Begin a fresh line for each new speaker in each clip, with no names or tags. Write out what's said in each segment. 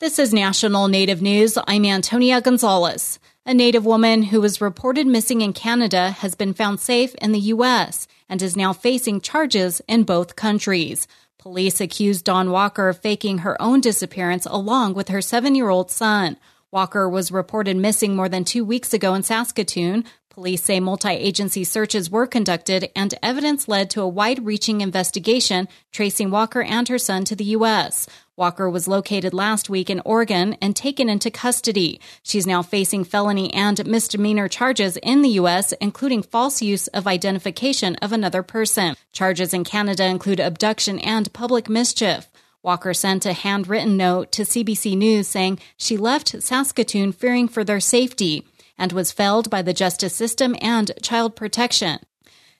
This is National Native News. I'm Antonia Gonzalez. A Native woman who was reported missing in Canada has been found safe in the U.S. and is now facing charges in both countries. Police accused Dawn Walker of faking her own disappearance along with her seven year old son. Walker was reported missing more than two weeks ago in Saskatoon. Police say multi agency searches were conducted and evidence led to a wide reaching investigation tracing Walker and her son to the U.S. Walker was located last week in Oregon and taken into custody. She's now facing felony and misdemeanor charges in the U.S., including false use of identification of another person. Charges in Canada include abduction and public mischief. Walker sent a handwritten note to CBC News saying she left Saskatoon fearing for their safety and was felled by the justice system and child protection.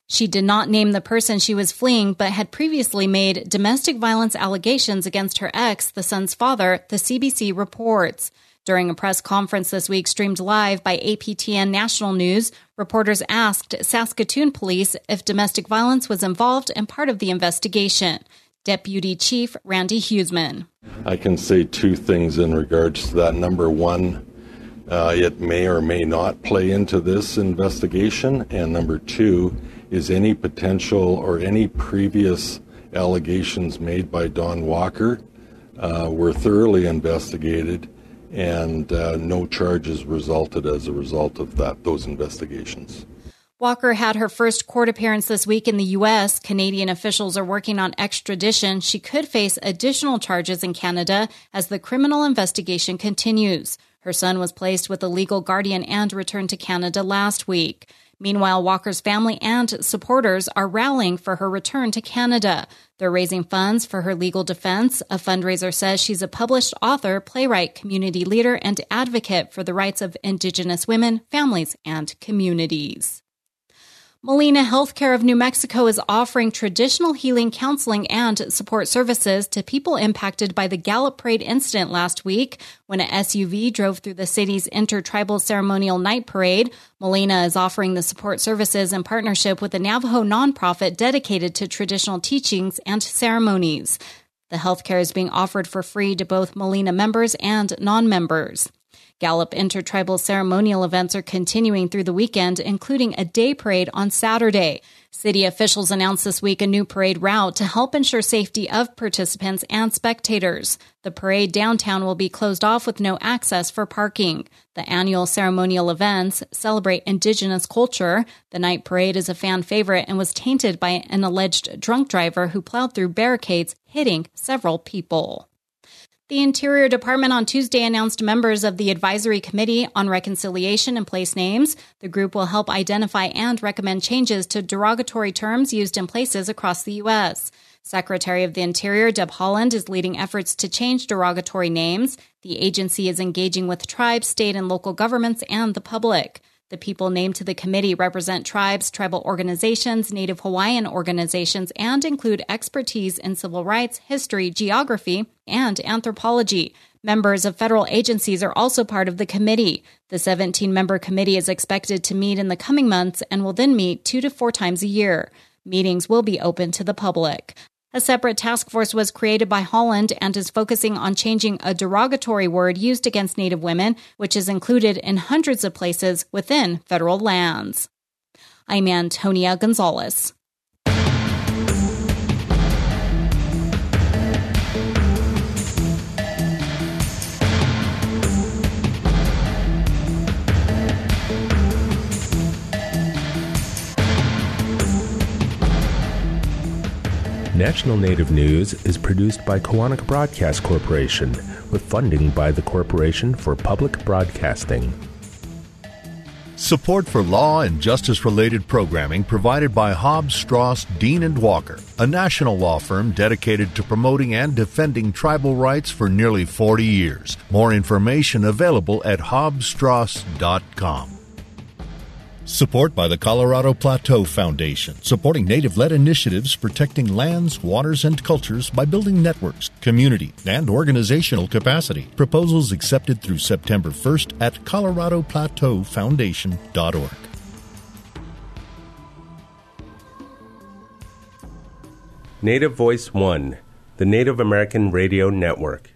She did not name the person she was fleeing, but had previously made domestic violence allegations against her ex, the son's father, the CBC reports. During a press conference this week streamed live by APTN National News, reporters asked Saskatoon police if domestic violence was involved and part of the investigation. Deputy Chief Randy Huisman.
I can say two things in regards to that. Number one, uh, it may or may not play into this investigation. And number two, is any potential or any previous allegations made by Dawn Walker uh, were thoroughly investigated and uh, no charges resulted as a result of that those investigations.
Walker had her first court appearance this week in the U.S. Canadian officials are working on extradition. She could face additional charges in Canada as the criminal investigation continues. Her son was placed with a legal guardian and returned to Canada last week. Meanwhile, Walker's family and supporters are rallying for her return to Canada. They're raising funds for her legal defense. A fundraiser says she's a published author, playwright, community leader, and advocate for the rights of Indigenous women, families, and communities. Molina Healthcare of New Mexico is offering traditional healing counseling and support services to people impacted by the Gallup Parade incident last week when an SUV drove through the city's intertribal ceremonial night parade. Molina is offering the support services in partnership with a Navajo nonprofit dedicated to traditional teachings and ceremonies. The healthcare is being offered for free to both Molina members and non members. Gallup intertribal ceremonial events are continuing through the weekend, including a day parade on Saturday. City officials announced this week a new parade route to help ensure safety of participants and spectators. The parade downtown will be closed off with no access for parking. The annual ceremonial events celebrate indigenous culture. The night parade is a fan favorite and was tainted by an alleged drunk driver who plowed through barricades, hitting several people. The Interior Department on Tuesday announced members of the Advisory Committee on Reconciliation and Place Names. The group will help identify and recommend changes to derogatory terms used in places across the U.S. Secretary of the Interior Deb Haaland is leading efforts to change derogatory names. The agency is engaging with tribes, state, and local governments and the public. The people named to the committee represent tribes, tribal organizations, Native Hawaiian organizations, and include expertise in civil rights, history, geography, and anthropology. Members of federal agencies are also part of the committee. The 17 member committee is expected to meet in the coming months and will then meet two to four times a year. Meetings will be open to the public. A separate task force was created by Haaland and is focusing on changing a derogatory word used against Native women, which is included in hundreds of places within federal lands. I'm Antonia Gonzalez.
National Native News is produced by Koahnic Broadcast Corporation with funding by the Corporation for Public Broadcasting.
Support for law and justice related programming provided by Hobbs, Strauss, Dean, and Walker, a national law firm dedicated to promoting and defending tribal rights for nearly 40 years. More information available at hobbsstrauss.com. Support by the Colorado Plateau Foundation, supporting native led initiatives protecting lands, waters, and cultures by building networks, community, and organizational capacity. Proposals accepted through September 1st at coloradoplateaufoundation.org.
Native Voice One, the Native American Radio Network.